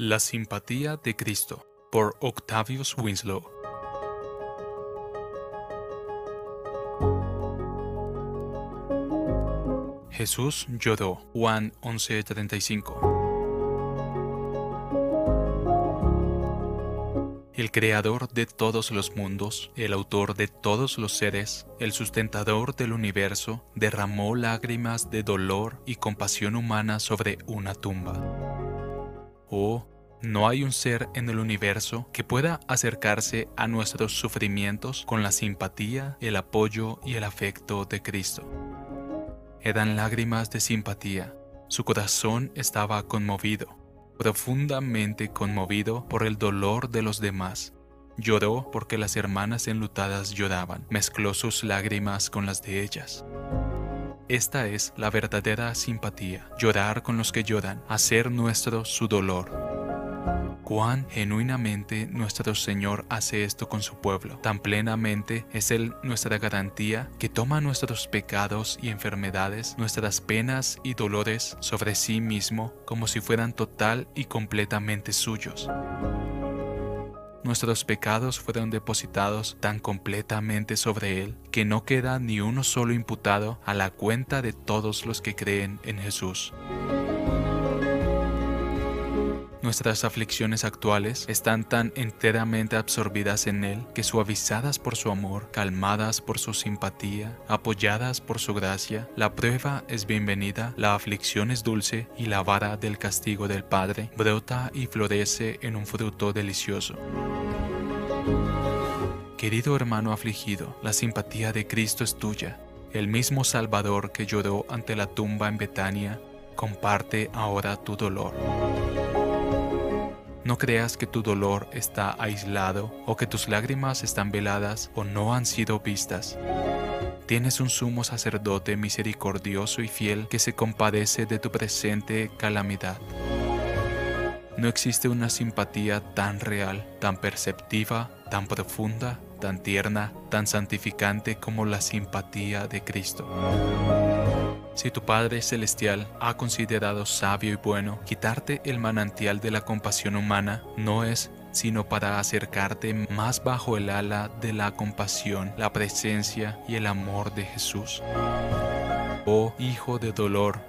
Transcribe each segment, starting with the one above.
La simpatía de Cristo por Octavius Winslow. Jesús lloró. Juan 11:35. el creador de todos los mundos, el autor de todos los seres, el sustentador del universo, derramó lágrimas de dolor y compasión humana sobre una tumba. Oh, no hay un ser en el universo que pueda acercarse a nuestros sufrimientos con la simpatía, el apoyo y el afecto de Cristo. Eran lágrimas de simpatía. Su corazón estaba conmovido profundamente conmovido por el dolor de los demás. Lloró porque las hermanas enlutadas lloraban, mezcló sus lágrimas con las de ellas. Esta es la verdadera simpatía, llorar con los que lloran, hacer nuestro su dolor cuán genuinamente nuestro Señor hace esto con su pueblo. Tan plenamente es Él nuestra garantía que toma nuestros pecados y enfermedades, nuestras penas y dolores sobre sí mismo como si fueran total y completamente suyos. Nuestros pecados fueron depositados tan completamente sobre Él que no queda ni uno solo imputado a la cuenta de todos los que creen en Jesús. Nuestras aflicciones actuales están tan enteramente absorbidas en Él que suavizadas por su amor, calmadas por su simpatía, apoyadas por su gracia, la prueba es bienvenida, la aflicción es dulce y la vara del castigo del Padre brota y florece en un fruto delicioso. Querido hermano afligido, la simpatía de Cristo es tuya. El mismo Salvador que lloró ante la tumba en Betania comparte ahora tu dolor. No creas que tu dolor está aislado o que tus lágrimas están veladas o no han sido vistas. Tienes un sumo sacerdote misericordioso y fiel que se compadece de tu presente calamidad. No existe una simpatía tan real, tan perceptiva, tan profunda, tan tierna, tan santificante como la simpatía de Cristo. Si tu Padre Celestial ha considerado sabio y bueno quitarte el manantial de la compasión humana, no es sino para acercarte más bajo el ala de la compasión, la presencia y el amor de Jesús. Oh Hijo de dolor,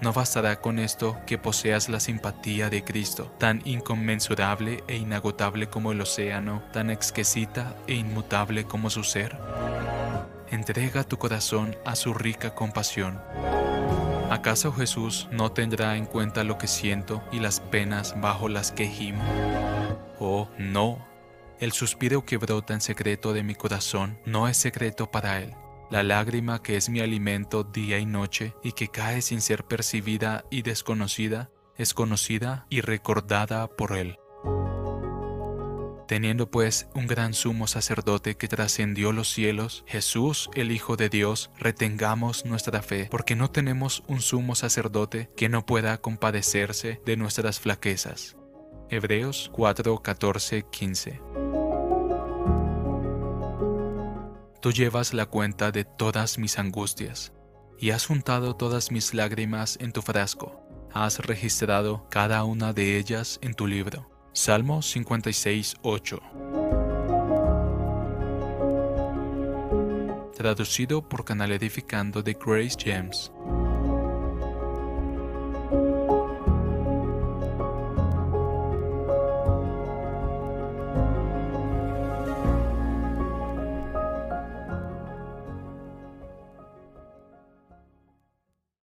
no bastará con esto que poseas la simpatía de Cristo, tan inconmensurable e inagotable como el océano, tan exquisita e inmutable como su ser. Entrega tu corazón a su rica compasión. ¿Acaso Jesús no tendrá en cuenta lo que siento y las penas bajo las que gimo? Oh, no. El suspiro que brota en secreto de mi corazón no es secreto para Él. La lágrima que es mi alimento día y noche y que cae sin ser percibida y desconocida, es conocida y recordada por Él. Teniendo pues un gran sumo sacerdote que trascendió los cielos, Jesús el Hijo de Dios, retengamos nuestra fe, porque no tenemos un sumo sacerdote que no pueda compadecerse de nuestras flaquezas. Hebreos 4, 14, 15. Tú llevas la cuenta de todas mis angustias, y has juntado todas mis lágrimas en tu frasco, has registrado cada una de ellas en tu libro. Salmo 56, 8. Traducido por Canal Edificando de Grace James.